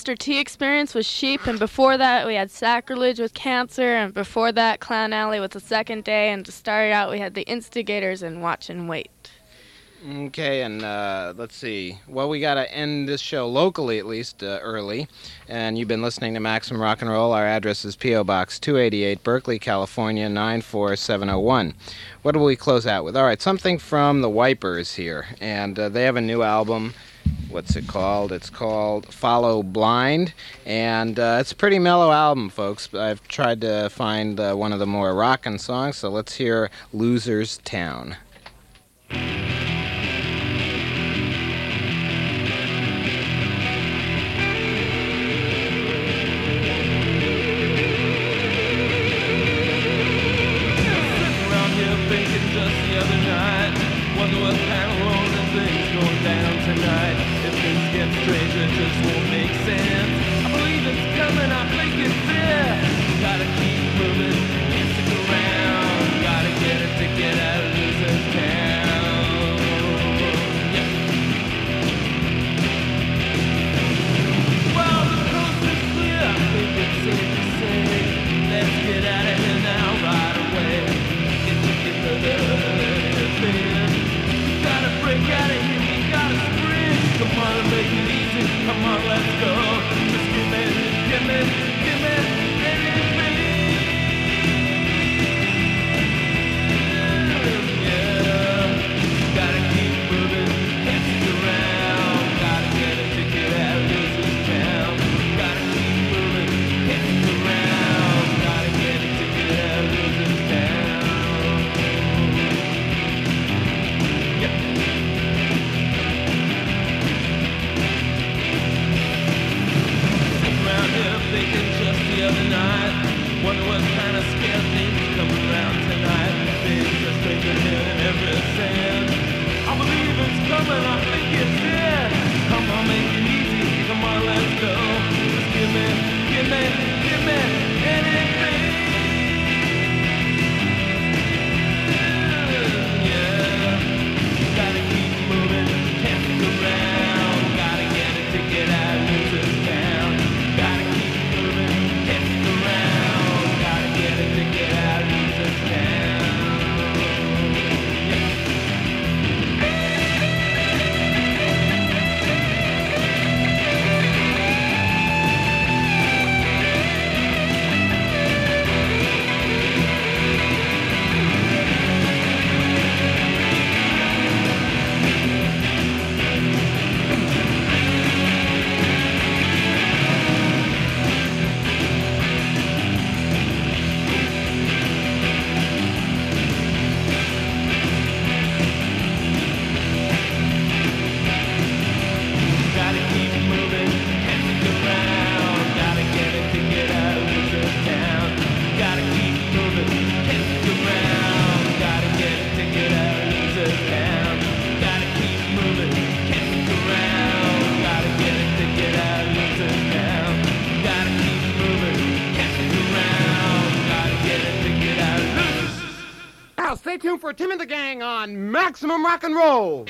Mr. T experience with sheep, and before that we had sacrilege with cancer, and before that Clown Alley with the second day, and to start out we had the instigators and watch and wait. Okay, and uh, let's see. Well, we got to end this show locally, at least uh, early. And you've been listening to Maximum Rock and Roll. Our address is P.O. Box 288, Berkeley, California 94701. What do we close out with? All right, something from the Wipers here. And uh, they have a new album. What's it called? It's called Follow Blind. And uh, it's a pretty mellow album, folks. I've tried to find uh, one of the more rockin' songs, so let's hear Loser's Town. I believe it's coming up. maximum rock and roll.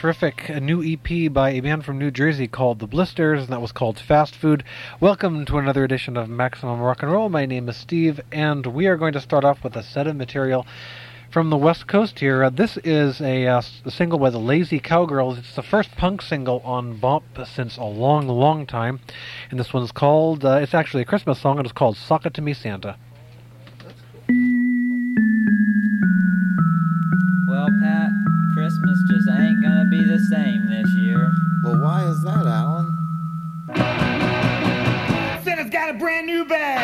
terrific. A new EP by a band from New Jersey called The Blisters, and that was called Fast Food. Welcome to another edition of Maximum Rock and Roll. My name is Steve, and we are going to start off with a set of material from the West Coast here. Uh, this is a, uh, a, single by the Lazy Cowgirls. It's the first punk single on Bomp since a long, long time. And this one's called, uh, it's actually a Christmas song, and it's called Sock It To Me Santa. Christmas just ain't gonna be the same this year. Well, why is that, Alan? Santa's got a brand new bag!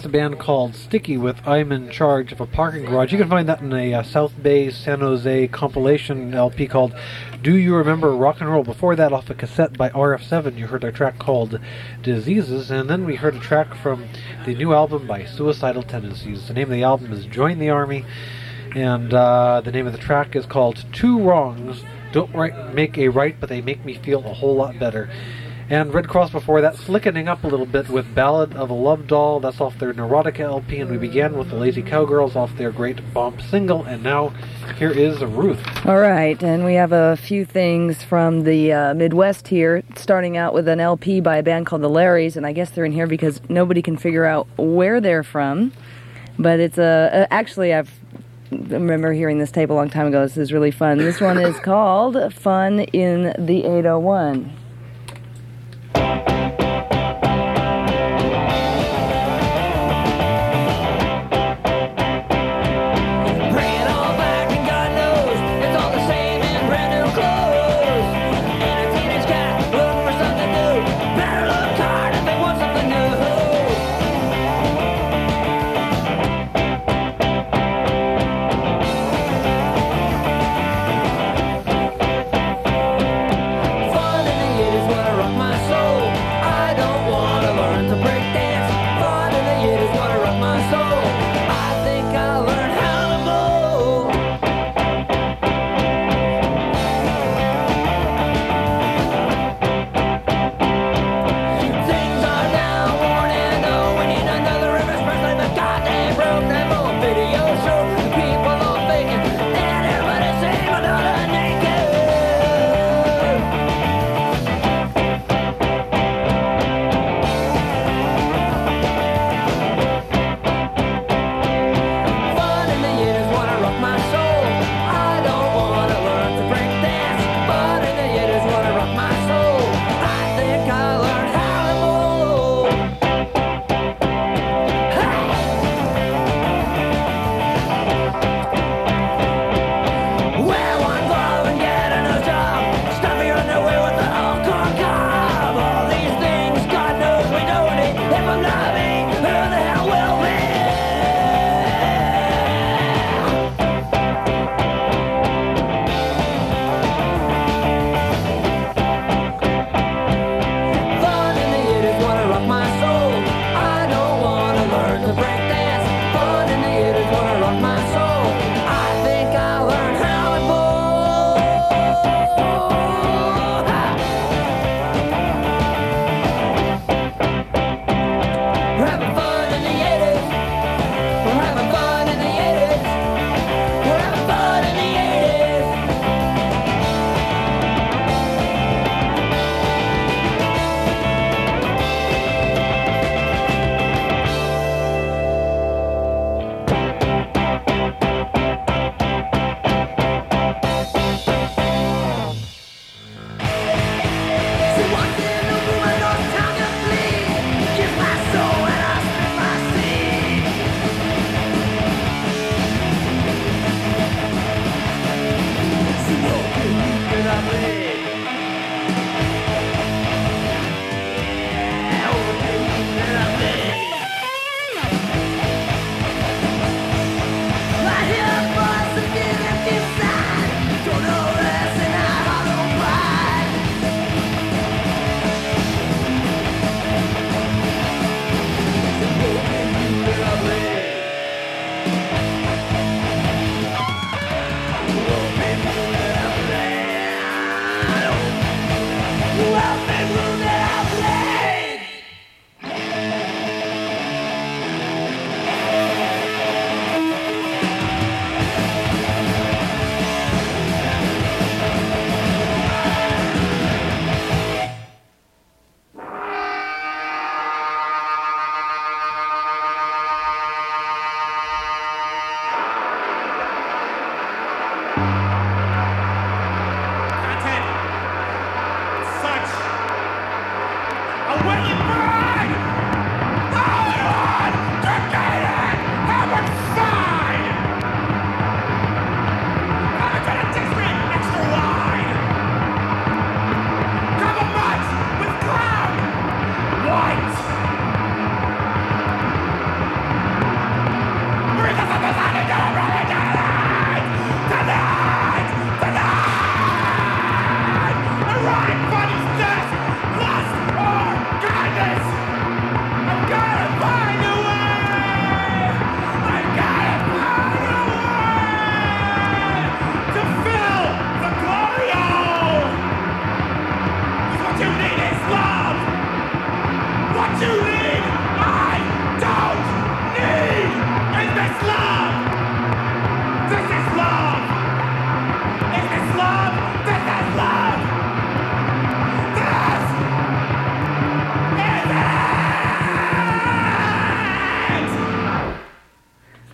That's a band called Sticky with I'm in Charge of a Parking Garage. You can find that in a uh, South Bay San Jose compilation LP called Do You Remember Rock and Roll? Before that, off a cassette by RF7, you heard a track called Diseases, and then we heard a track from the new album by Suicidal Tendencies. The name of the album is Join the Army, and uh, the name of the track is called Two Wrongs. Don't right, make a right, but they make me feel a whole lot better. And Red Cross before that, slickening up a little bit with Ballad of a Love Doll. That's off their Neurotica LP, and we began with the Lazy Cowgirls off their great Bomp single. And now here is Ruth. All right, and we have a few things from the uh, Midwest here, starting out with an LP by a band called the Larrys, and I guess they're in here because nobody can figure out where they're from. But it's a actually I've I remember hearing this tape a long time ago. This is really fun. This one is called "Fun in the 801." Bring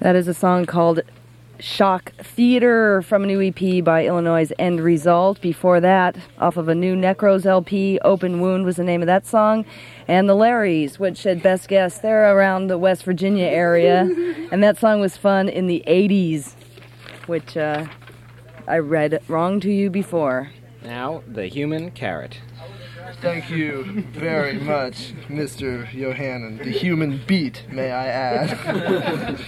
That is a song called Shock Theater from a new EP by Illinois' End Result. Before that, off of a new Necros LP, Open Wound was the name of that song. And the Larrys, which at best guess they're around the West Virginia area. and that song was fun in the 80s, which uh, I read wrong to you before. Now, the human carrot. Thank you very much, Mr. Yohannan. The human beat, may I add.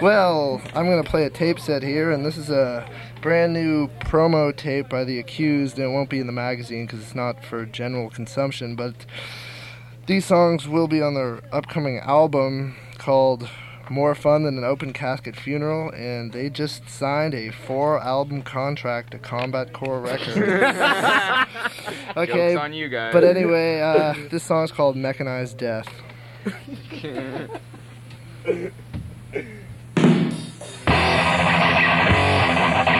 well, I'm going to play a tape set here, and this is a brand new promo tape by The Accused, and it won't be in the magazine because it's not for general consumption, but these songs will be on their upcoming album called More Fun Than an Open Casket Funeral, and they just signed a four album contract to Combat Core Records. okay, Joke's on you guys. but anyway, uh, this is called Mechanized Death.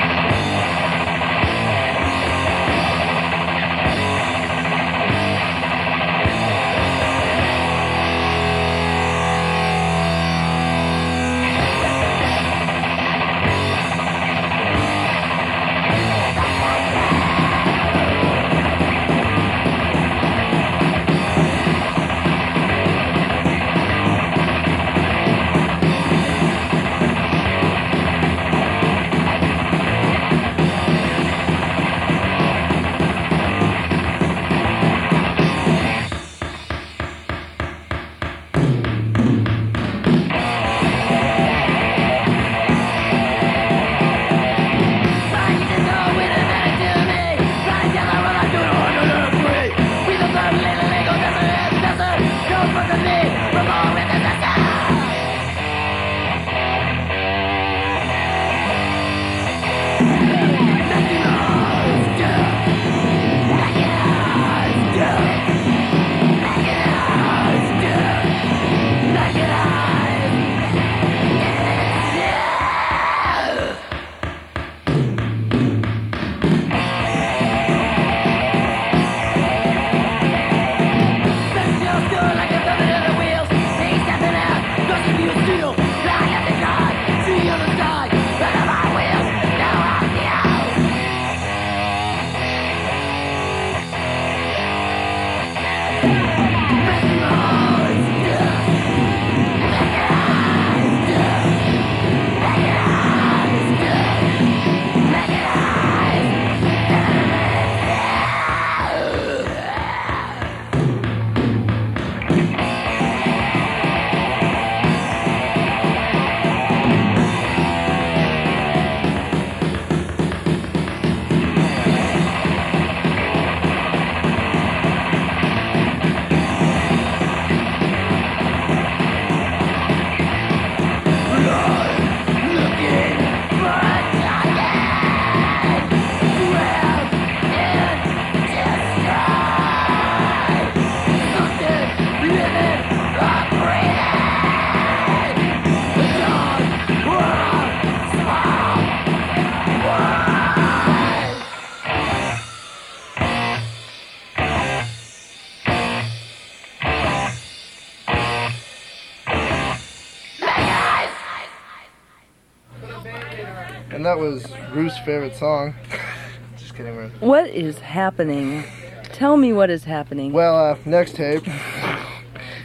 that was Ruth's favorite song. Just kidding, Ruth. What is happening? Tell me what is happening. Well, uh, next tape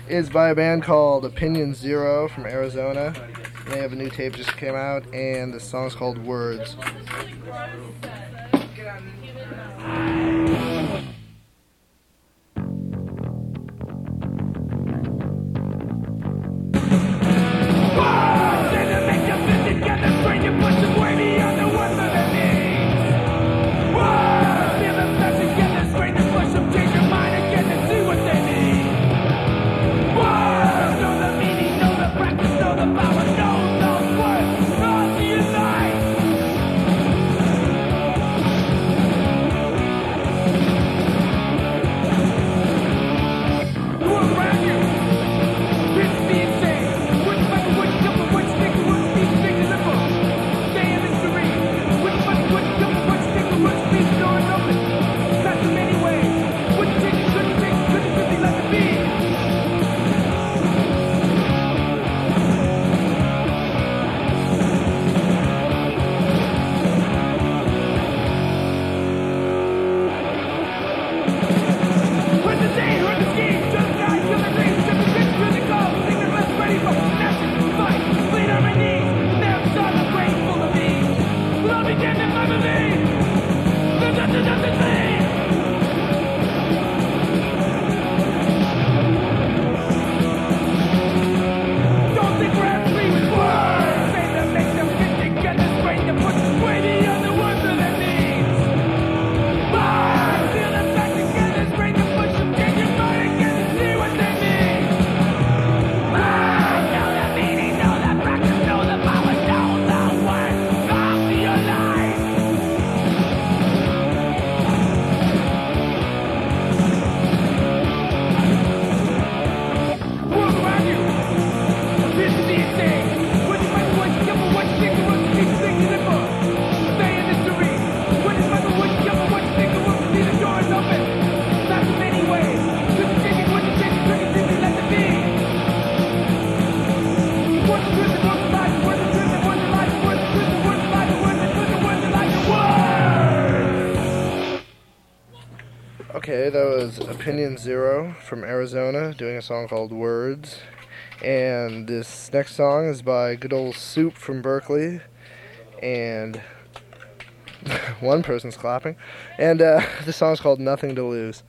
is by a band called Opinion Zero from Arizona. They have a new tape just came out, and the song's called Words. Opinion Zero from Arizona doing a song called Words. And this next song is by good old Soup from Berkeley. And one person's clapping. And uh, the song's called Nothing to Lose.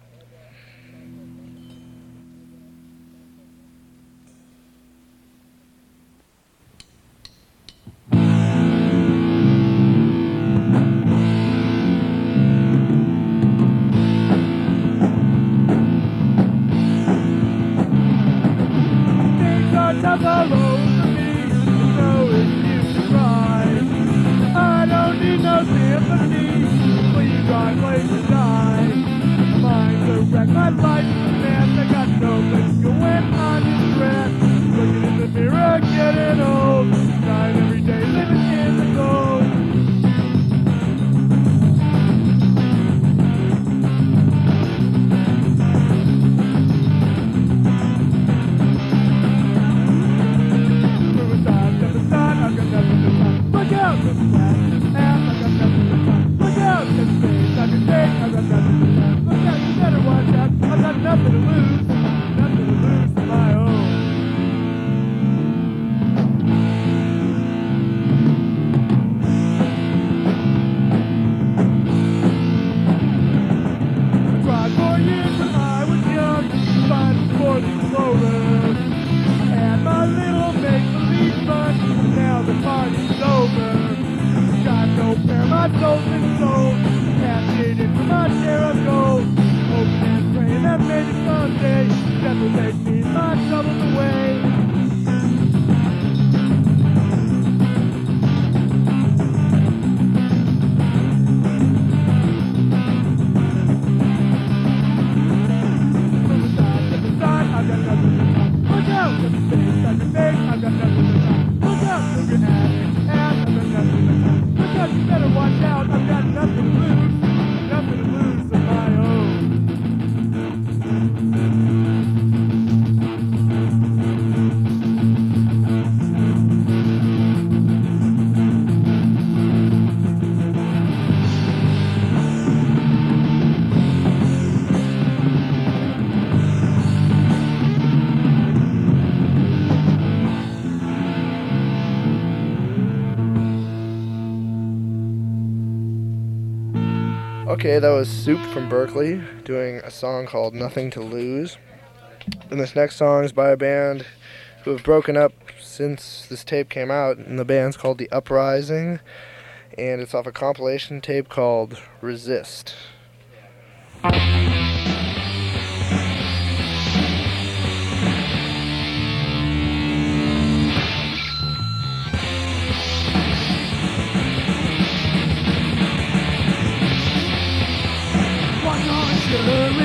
Okay, that was Soup from Berkeley doing a song called Nothing to Lose. And this next song is by a band who have broken up since this tape came out, and the band's called The Uprising, and it's off a compilation tape called Resist.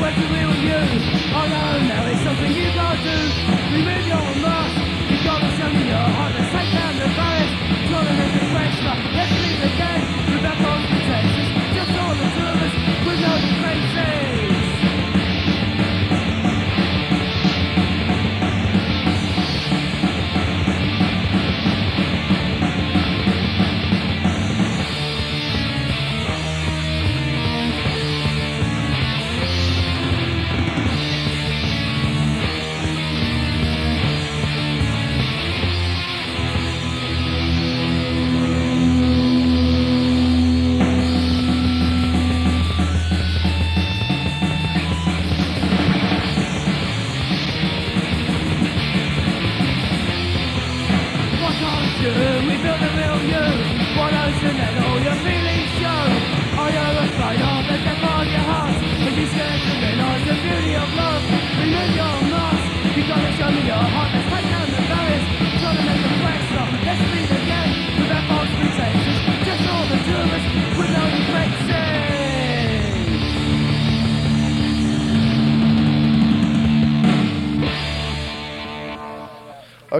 weapon we will use Oh no, now it's something you gotta do. Remove your mask, you've got what's me your heart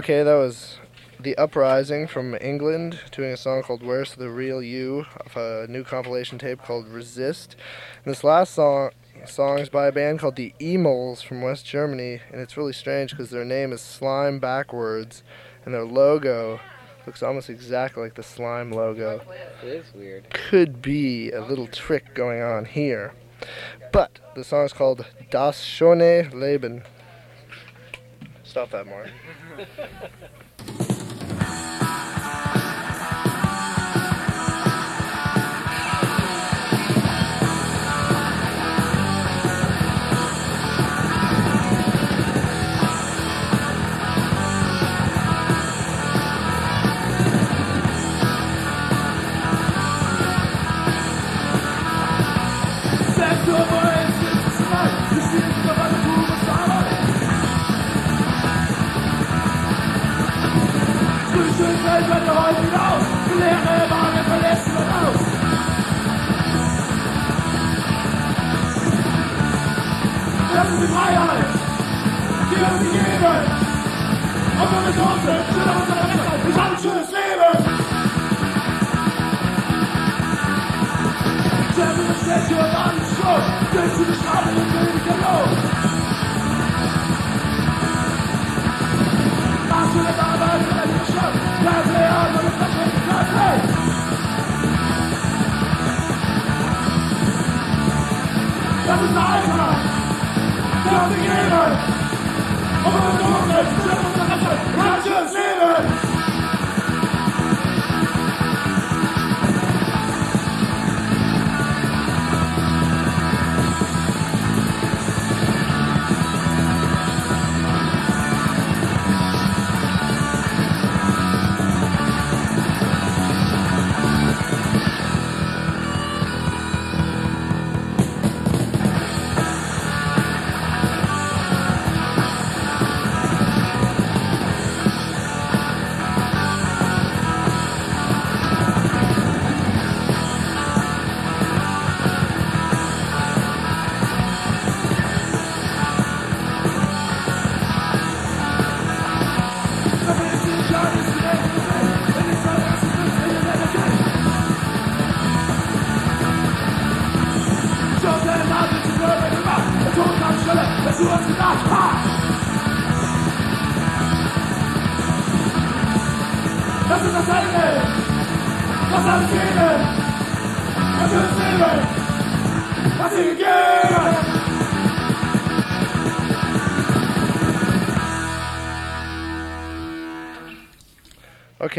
Okay, that was The Uprising from England doing a song called Where's the Real You off a new compilation tape called Resist. And this last song song is by a band called the Emils from West Germany, and it's really strange because their name is Slime backwards, and their logo looks almost exactly like the slime logo. It is weird. Could be a little trick going on here. But the song is called Das Schöne Leben. Stop that, Mark. Yeah. Köpfe häufen auf, leere Wagen verlässt und aus. Das ist die Freiheit, Wir wir uns geben. Unsere Ressourcen sind auf unserer Rechtsheit. Ich habe ein schönes Leben. Sterben ist schlecht und Anschluss. Durch die Straße und wenig Lohn. Machst du das Arbeiten? Das the der Alltag. Der Begehren. Und unsere Umwelt.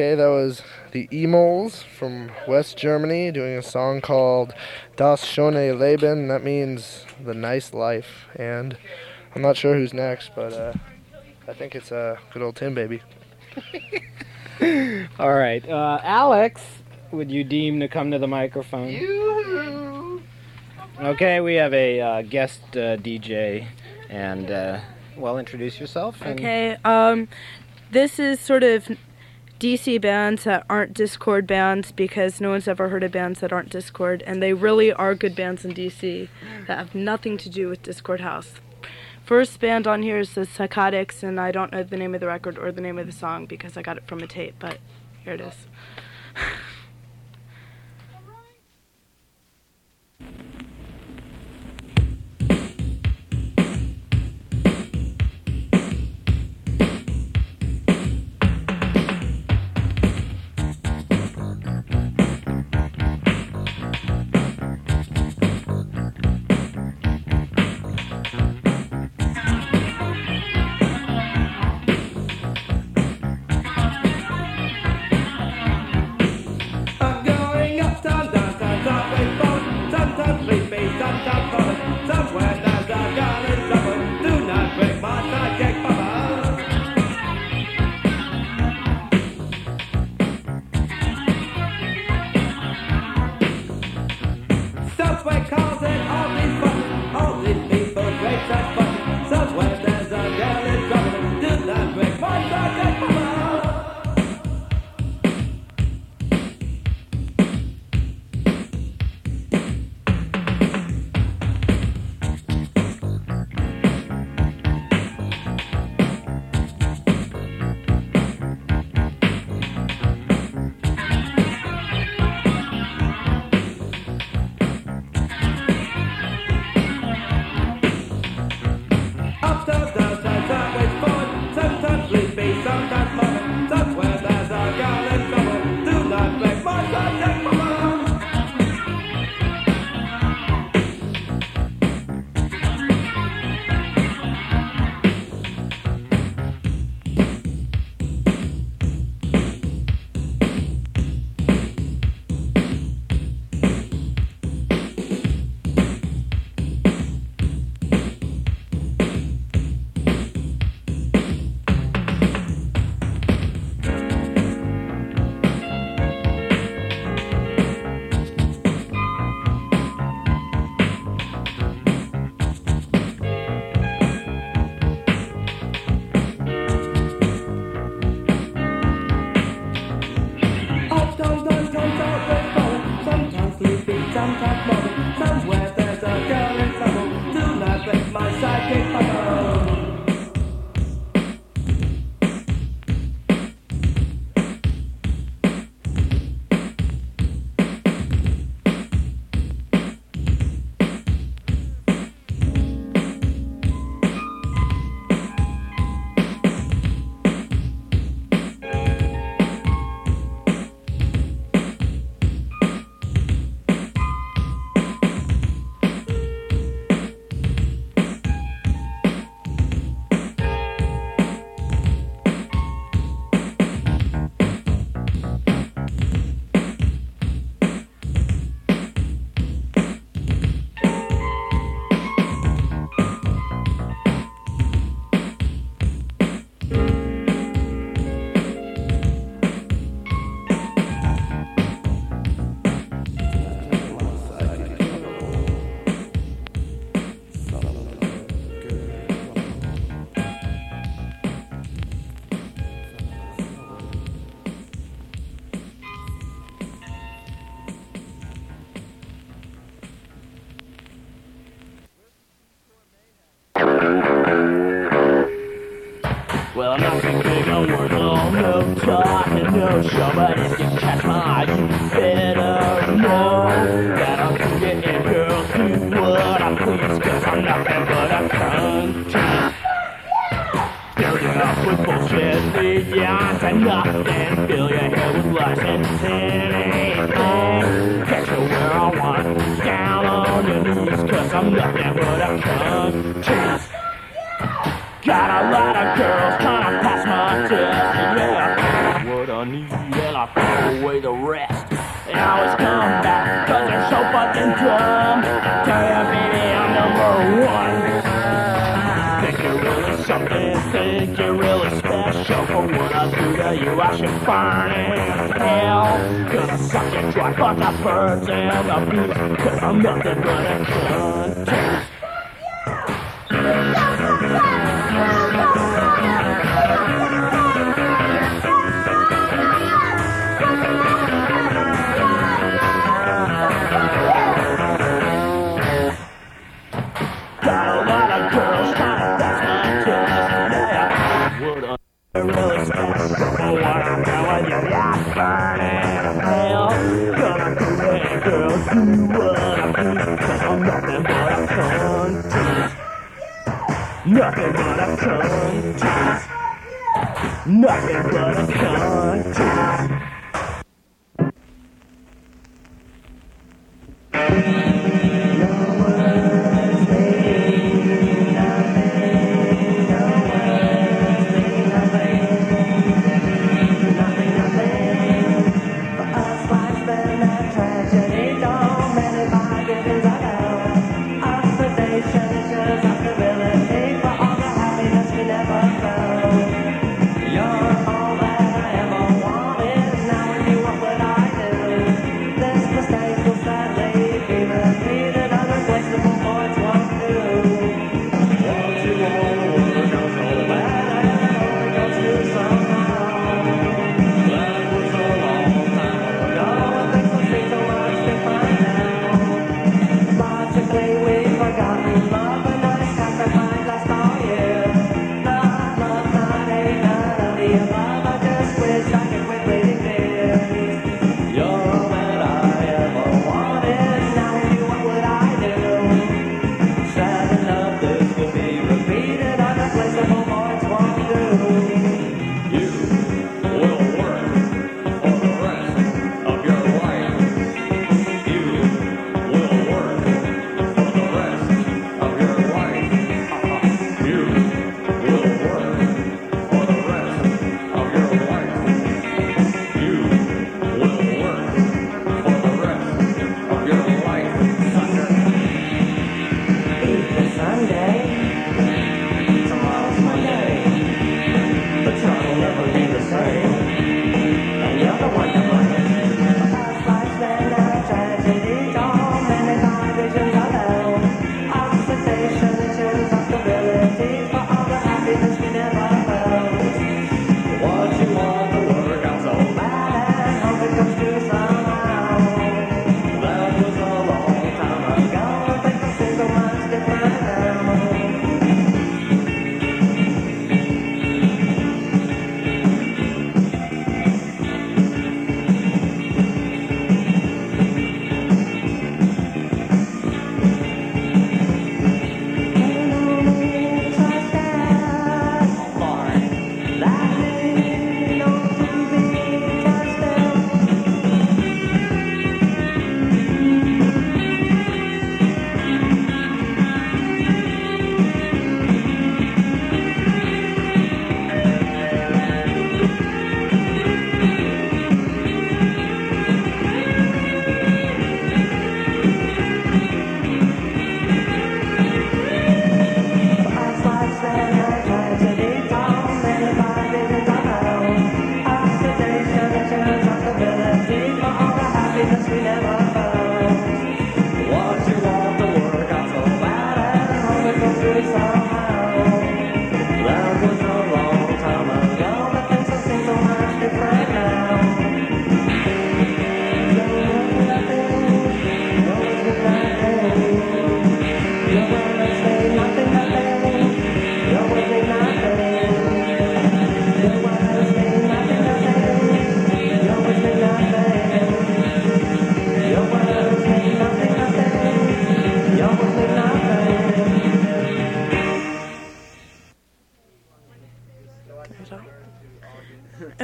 Okay, that was the Emils from West Germany doing a song called Das Schöne Leben. That means the nice life. And I'm not sure who's next, but uh, I think it's uh, good old Tim, baby. All right, uh, Alex, would you deem to come to the microphone? Okay, we have a uh, guest uh, DJ, and uh, well, introduce yourself. And Okay, um, this is sort of DC bands that aren't Dischord bands because no one's ever heard of bands that aren't Dischord, and they really are good bands in DC that have nothing to do with Dischord House. First band on here is the Psychotics, and I don't know the name of the record or the name of the song because I got it from a tape, but here it is. and no show, but if you catch my you better know that I'm getting girls do what I please, cause I'm nothing but a cunt. Building up with bullshit beyond and nothing, fill your head with license and anything. Oh, catch you where I want, down on your knees, cause I'm nothing but a cunt. Got a lot of girls I suck and dry, fuck the birds and the bees. Cause I'm nothing but a cunt. Nothing but a cunt. Nothing but a cunt.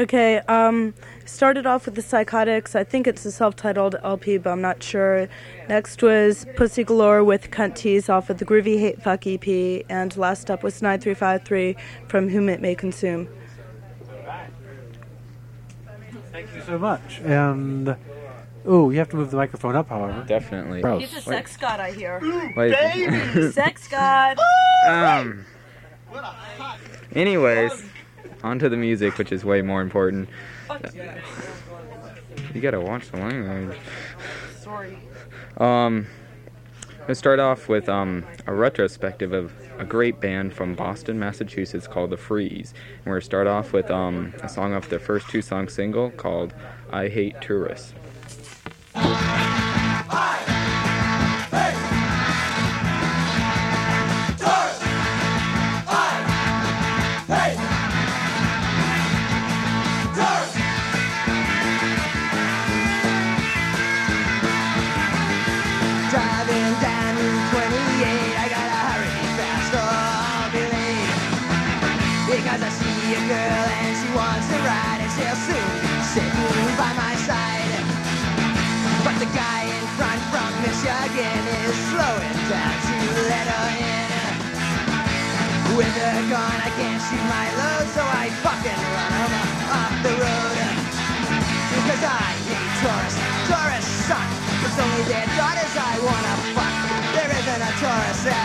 Okay, um, started off with the Psychotics. I think it's a self-titled LP, but I'm not sure. Next was Pussy Galore with Cunt Tease off of the Groovy Hate Fuck EP, and last up was 9353 from Whom It May Consume. Thank you so much. And oh, you have to move the microphone up, however. Definitely. He's a sex god, I hear. Wait. sex god. um. Anyways, on to the music, which is way more important. You gotta watch the language. Sorry. Um, let's start off with um, a retrospective of a great band from Boston, Massachusetts called The Freeze. And we're gonna start off with um, a song off their first two song single called I Hate Tourists. Girl and she wants to ride and she'll soon sitting by my side. But the guy in front from Michigan is slowing down to let her in. With a gun, I can't shoot my load, so I fucking run him off the road. Because I hate tourists. Tourists suck. It's only their daughters I wanna fuck. There isn't a tourist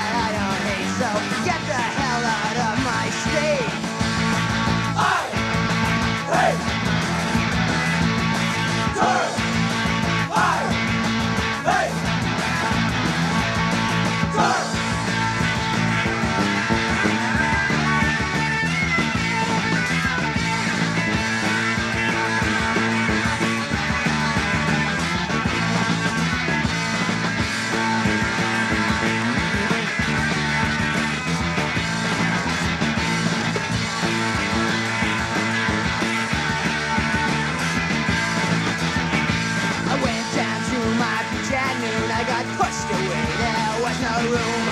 no room.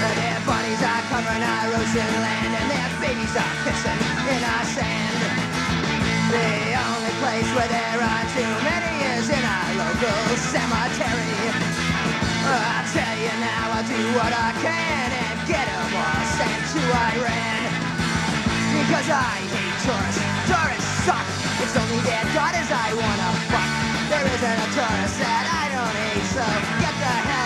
Their bodies are covering our ocean land, and their babies are pissing in our sand. The only place where there are too many is in our local cemetery. I'll tell you now, I'll do what I can and get 'em all sent to Iran. Because I hate tourists. Tourists suck. It's only their daughters I wanna fuck. There isn't a tourist that I don't hate, so get the hell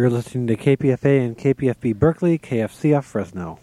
You're listening to KPFA and KPFB Berkeley, KFCF Fresno.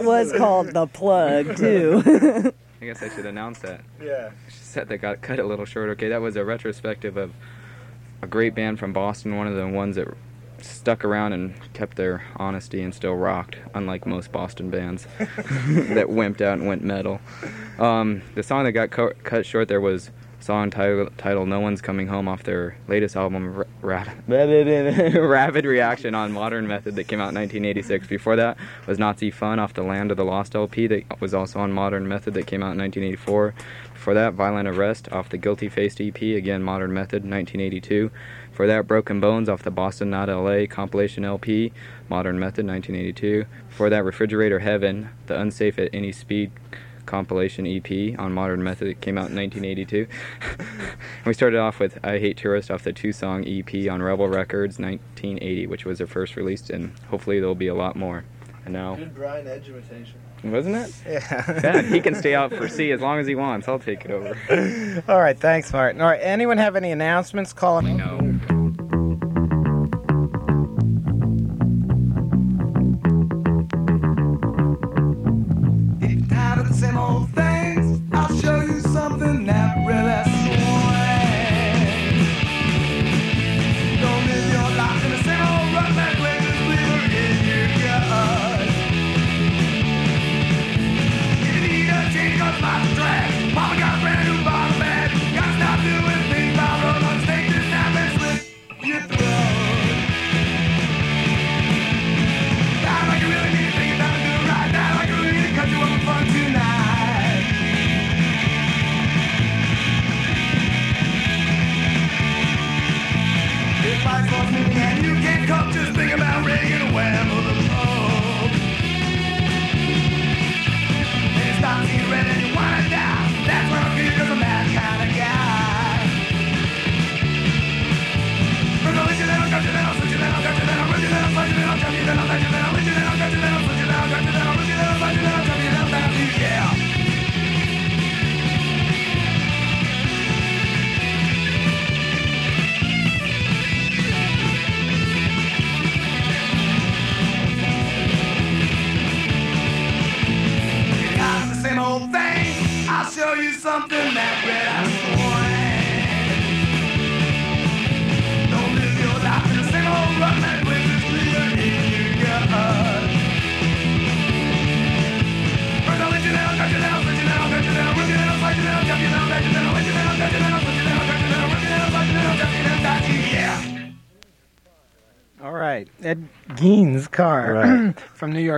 That was called the plug too. I guess I should announce that. Yeah. I should set that got cut a little short. Okay, that was a retrospective of a great band from Boston, one of the ones that stuck around and kept their honesty and still rocked, unlike most Boston bands that wimped out and went metal. Um, the song that got co- cut short there was a song title, titled "No One's Coming Home" off their latest album, Ra- Ra- Rabid Reaction on Modern Method, that came out in 1986. Before that was Nazi Fun off the Land of the Lost LP, that was also on Modern Method, that came out in 1984. Before that, Violent Arrest off the Guilty Faced EP, again Modern Method, 1982. For that, Broken Bones off the Boston Not LA compilation LP, Modern Method, 1982. For that, Refrigerator Heaven, the Unsafe at Any Speed compilation EP on Modern Method, it came out in 1982. and we started off with I Hate Tourist off the two song EP on Rebel Records, 1980, which was their first release, and hopefully there'll be a lot more. And now, Good Brian Edge imitation. wasn't it? Yeah. Yeah, he can stay out for C as long as he wants. I'll take it over. All right, thanks, Martin. All right, anyone have any announcements? Call them. No.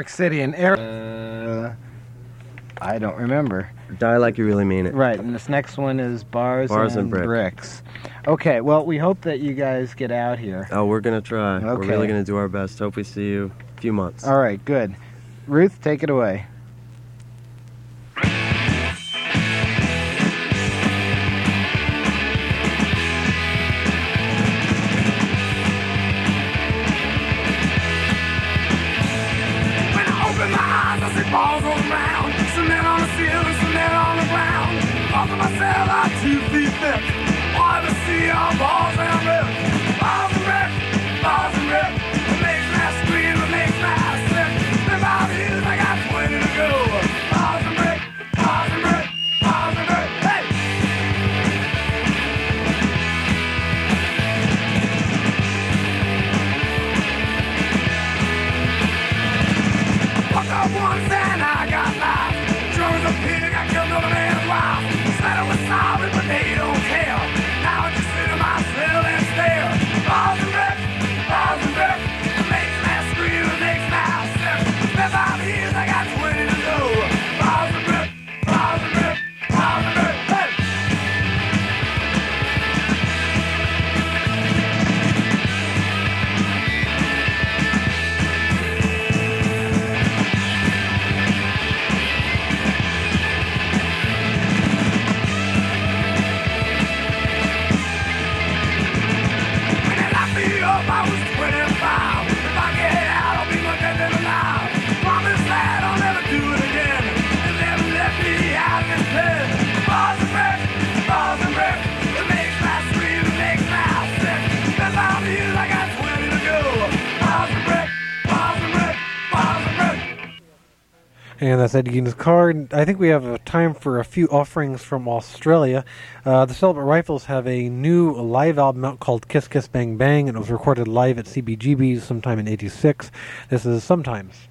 York City and Air. Uh, I don't remember. Die like you really mean it. Right, and this next one is bars, Bars and, and Brick. bricks. Okay, well, we hope that you guys get out here. Oh, we're gonna try. We're really gonna do our best. Hope we see you a few months. All right, good. Ruth, take it away. Two feet thick. See are balls and. That's Eddie Geen's card. I think we have time for a few offerings from Australia. Uh, the Celibate Rifles have a new live album out called Kiss Kiss Bang Bang, and it was recorded live at CBGB's sometime in '86. This is Sometimes.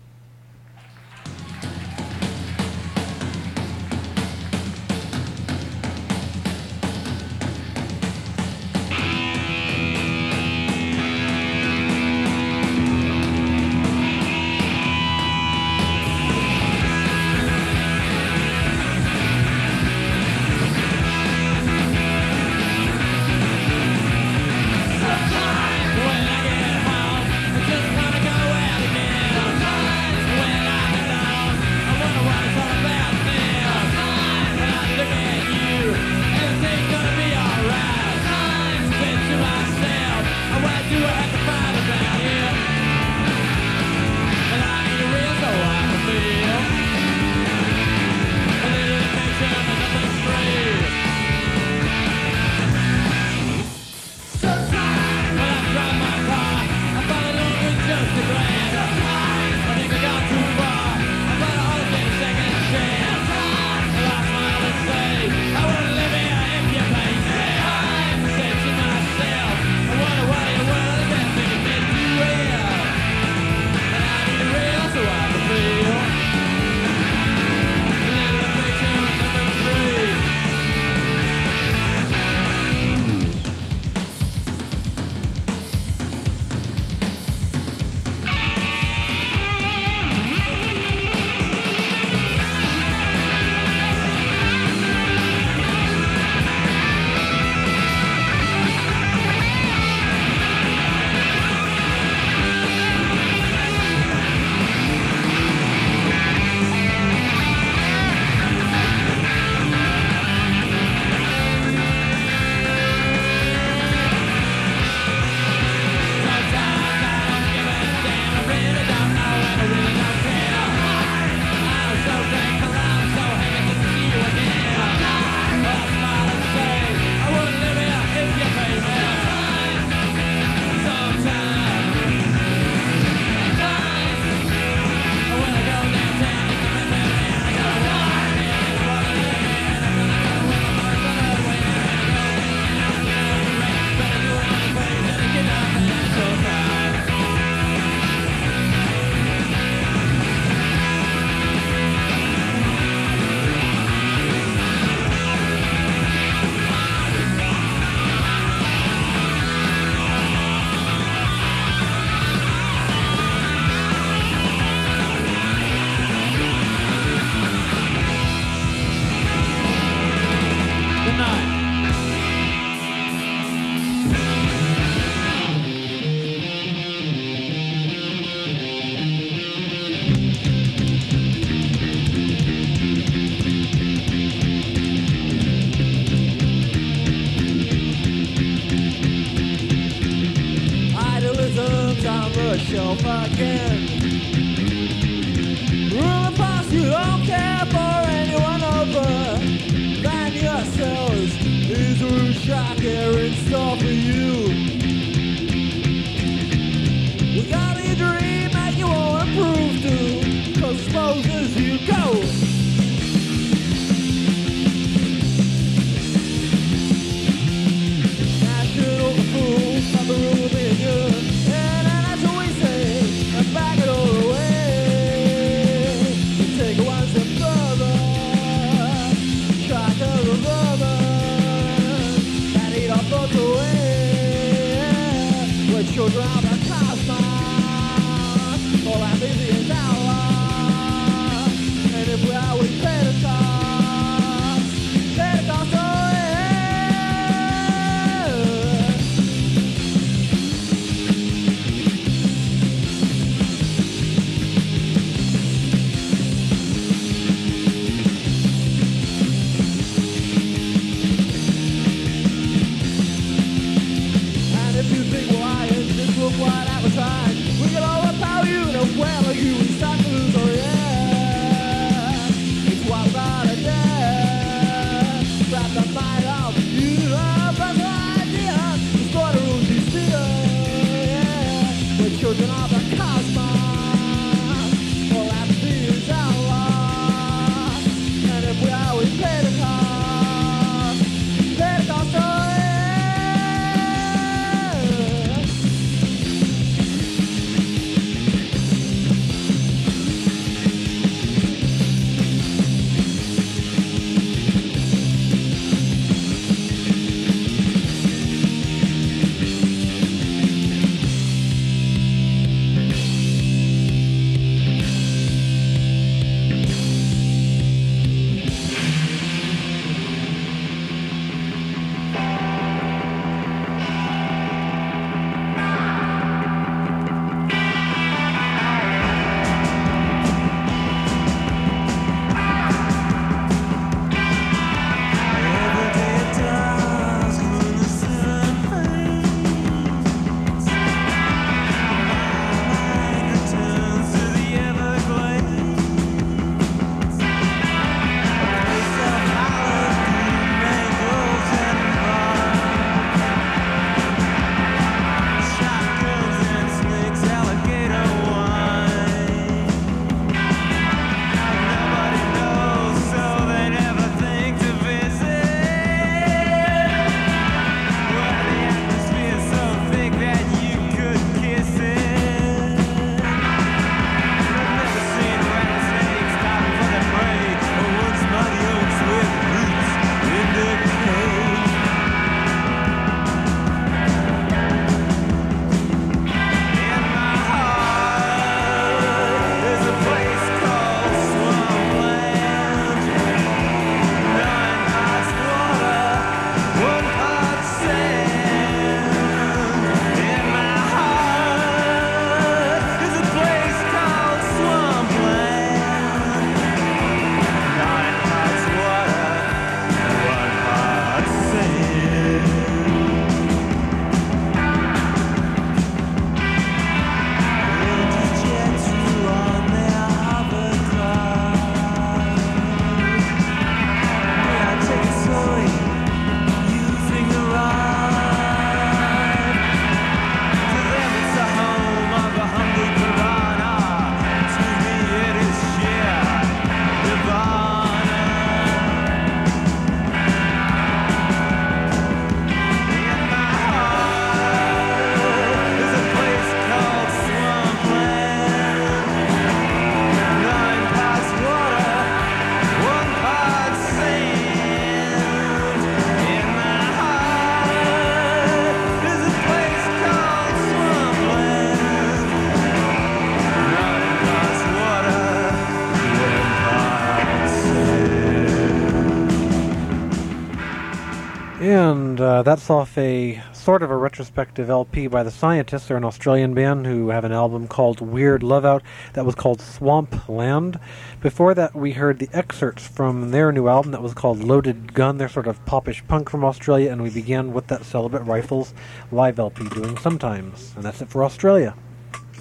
Uh, that's off a sort of a retrospective LP by the Scientists. They're an Australian band who have an album called Weird Love Out that was called Swamp Land. Before that, we heard the excerpts from their new album that was called Loaded Gun. They're sort of popish punk from Australia, and we began with that Celibate Rifles live LP doing Sometimes. And that's it for Australia.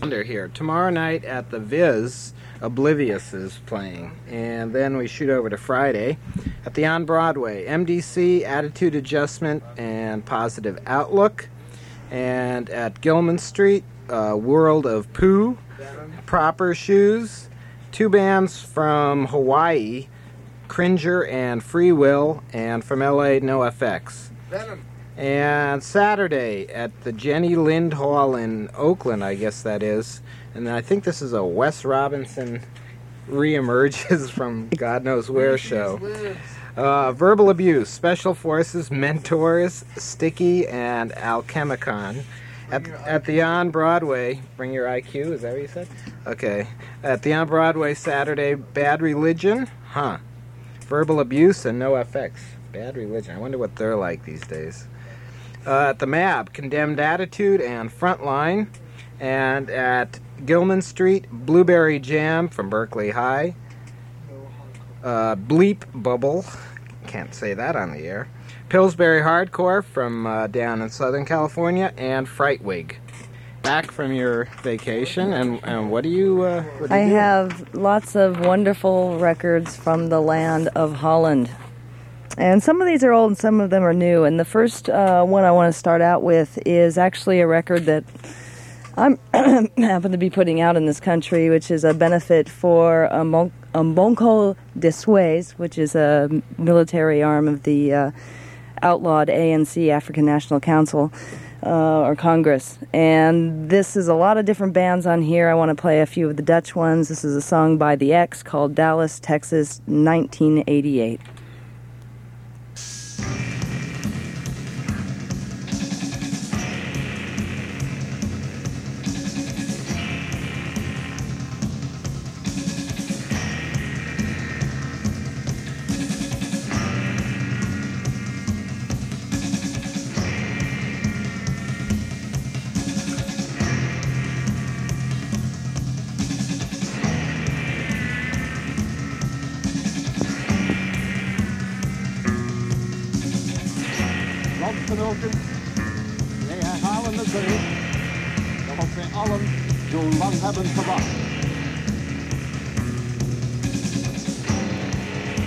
Under here tomorrow night at the Viz. Oblivious is playing, and then we shoot over to Friday at the On Broadway. MDC, Attitude Adjustment, and Positive Outlook, and at Gilman Street, uh, World of Pooh, Proper Shoes, two bands from Hawaii, Cringer and Free Will, and from LA, NOFX. And Saturday at the Jenny Lind Hall in Oakland, I guess that is. And then I think this is a Wes Robinson reemerges from God knows where show. Uh, verbal abuse, special forces, mentors, sticky, and alchemicon. At, at the on Broadway, bring your IQ. Is that what you said? Okay. At the on Broadway Saturday, bad religion, huh? Verbal abuse and NOFX. Bad religion. I wonder what they're like these days. Uh, at the MAB, Condemned Attitude and Frontline. And at Gilman Street, Blueberry Jam from Berkeley High. Uh, Bleep Bubble. Can't say that on the air. Pillsbury Hardcore from uh, down in Southern California. And Frightwig. Back from your vacation, and, and what do you? Uh, what do I you have lots of wonderful records from the land of Holland. And some of these are old and some of them are new. And the first uh, one I want to start out with is actually a record that I'm happen to be putting out in this country, which is a benefit for Umbon- Umbonko de Suez, which is a military arm of the uh, outlawed ANC, African National Council. Uh, or Congress. And this is a lot of different bands on here. I want to play a few of the Dutch ones. This is a song by The Ex called Dallas, Texas, 1988. Landgenoten, wij herhalen het bericht dat wij allen zo lang hebben gewacht.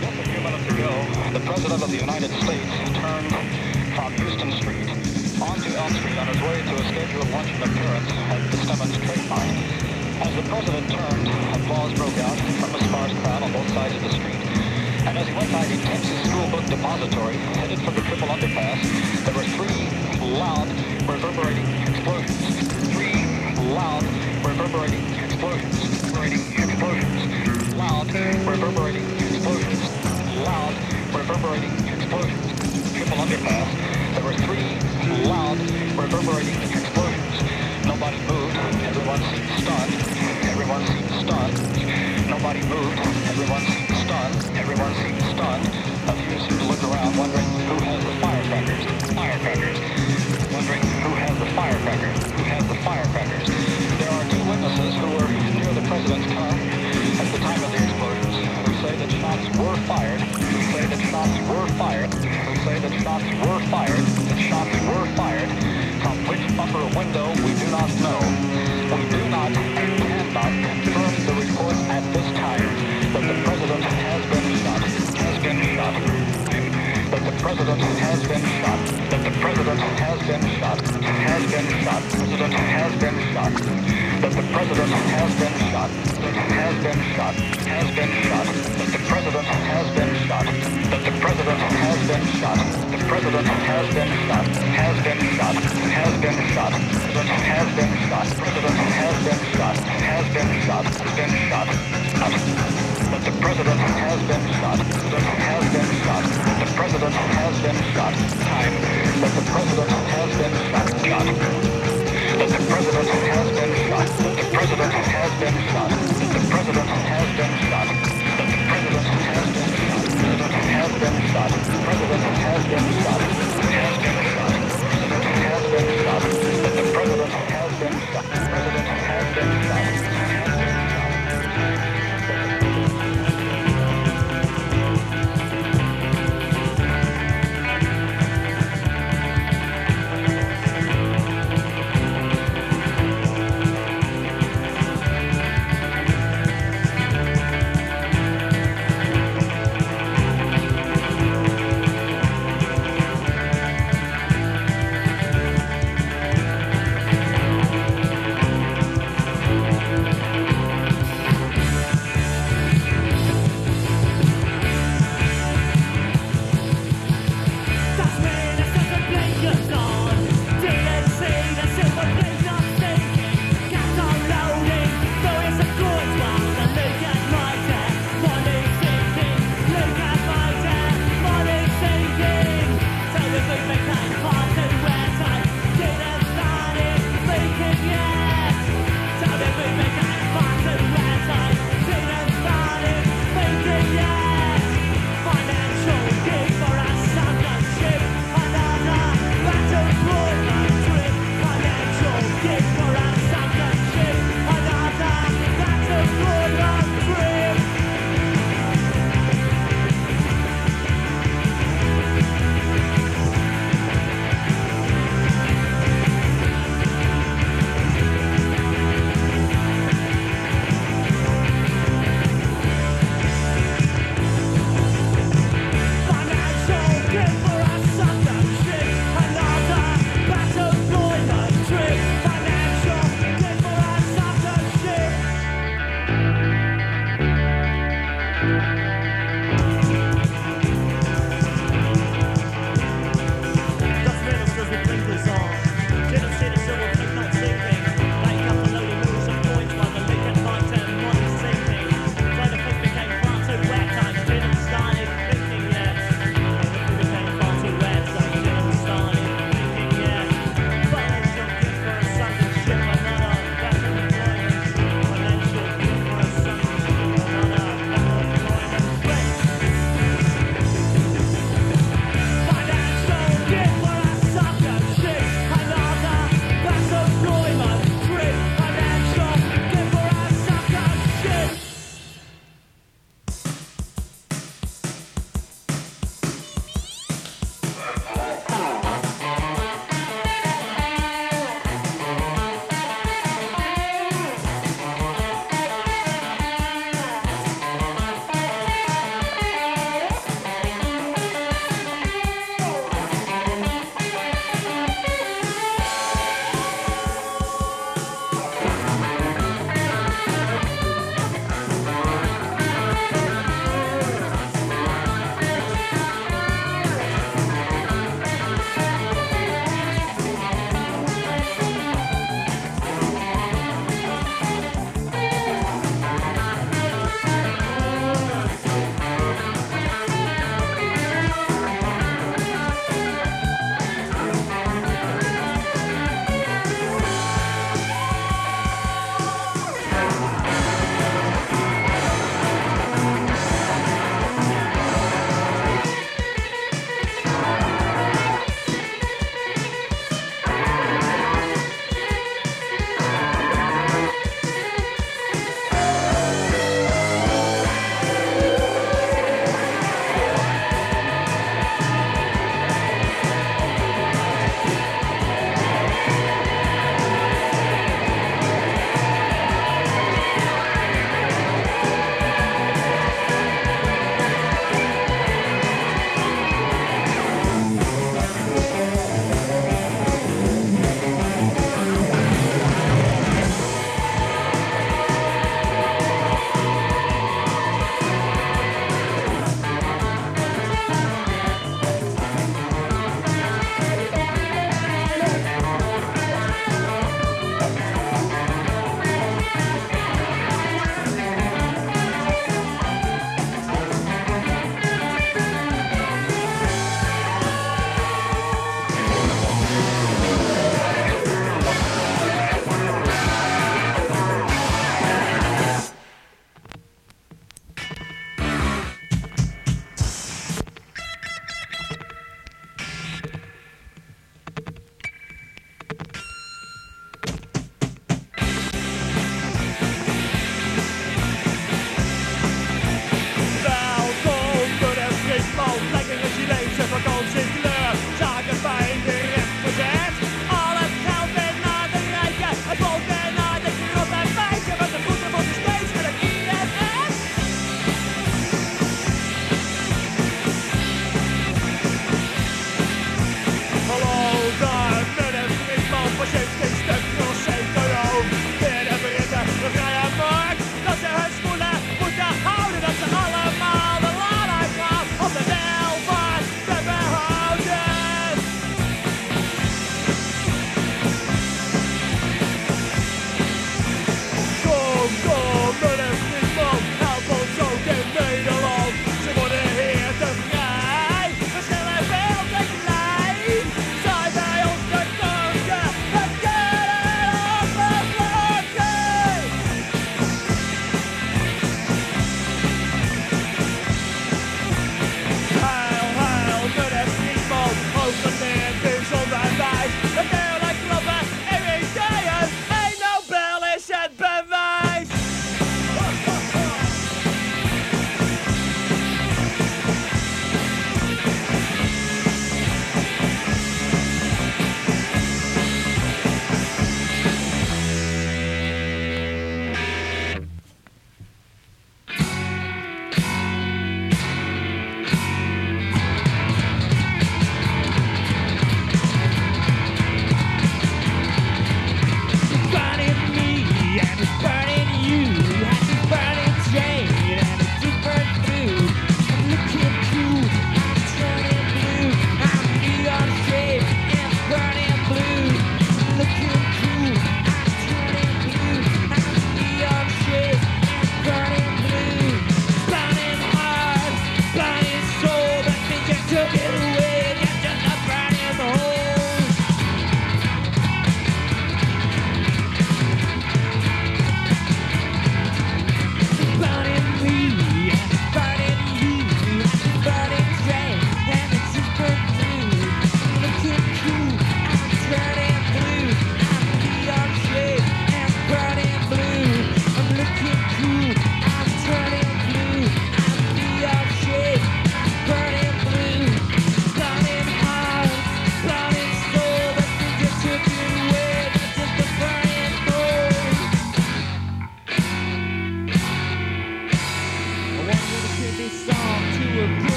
Just a few minutes ago, the President of the United States turned from Houston Street onto Elm Street on his way to a scheduled luncheon appearance at the Stemmons Trade. As the President turned, applause broke out from a sparse crowd on both sides of the street. And as he went by the Texas School Book Depository, headed for the triple underpass, there were three loud, reverberating explosions. Three loud, reverberating explosions. Reverberating explosions. Loud, reverberating explosions. Loud, reverberating explosions. Triple underpass, there were three loud, reverberating explosions. Nobody moved. Everyone seemed stunned. Everyone seemed stunned. Nobody moved. Everyone seemed Everyone seemed stunned. A few seemed to look around, wondering who has the firecrackers. Firecrackers. Wondering who has the firecrackers. Who has the firecrackers. There are two witnesses who were near the president's car at the time of the explosions who say that shots were fired. Who say that shots were fired. Who say that shots were fired. That shots were fired. From which upper window we do not know. President has been shot. That the president has been shot. Has been shot. The president has been shot. That the president has been shot. Has been shot. Has been shot. That the president has been shot. That the president has been shot. The president has been shot. Has been shot. Has been shot. President has been shot. President has been shot. Has been shot. Been shot. That the president has been shot. The president has been shot. The president has been shot. Time. That the president has been shot. Shot. That the president has been shot. The president has been shot. The president has been shot. The president has been shot. The president has been shot. The president has been shot. Has been shot. Has been shot. The president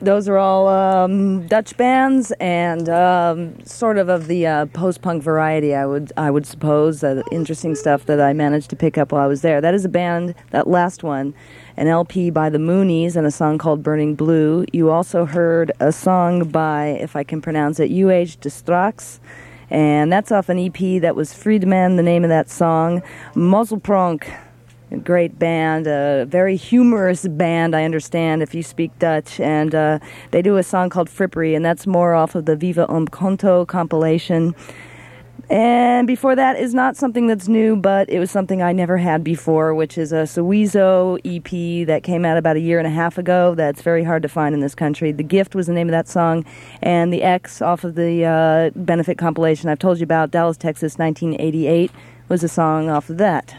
those are all um, Dutch bands and um, sort of of the uh, post-punk variety. I would I would suppose uh, interesting stuff that I managed to pick up while I was there. That is a band. That last one, an LP by the Moonies and a song called Burning Blue. You also heard a song by, if I can pronounce it, UH Distrax. And that's off an EP that was Friedman, the name of that song. Muzzlepronk, great band, a very humorous band, I understand, if you speak Dutch. And uh, they do a song called Frippery, and that's more off of the Viva Um Conto compilation. And before that is not something that's new, but it was something I never had before, which is a Suizo EP that came out about a year and a half ago. That's very hard to find in this country. The Gift was the name of that song, and the Ex off of the uh, benefit compilation I've told you about, Dallas, Texas, 1988, was a song off of that.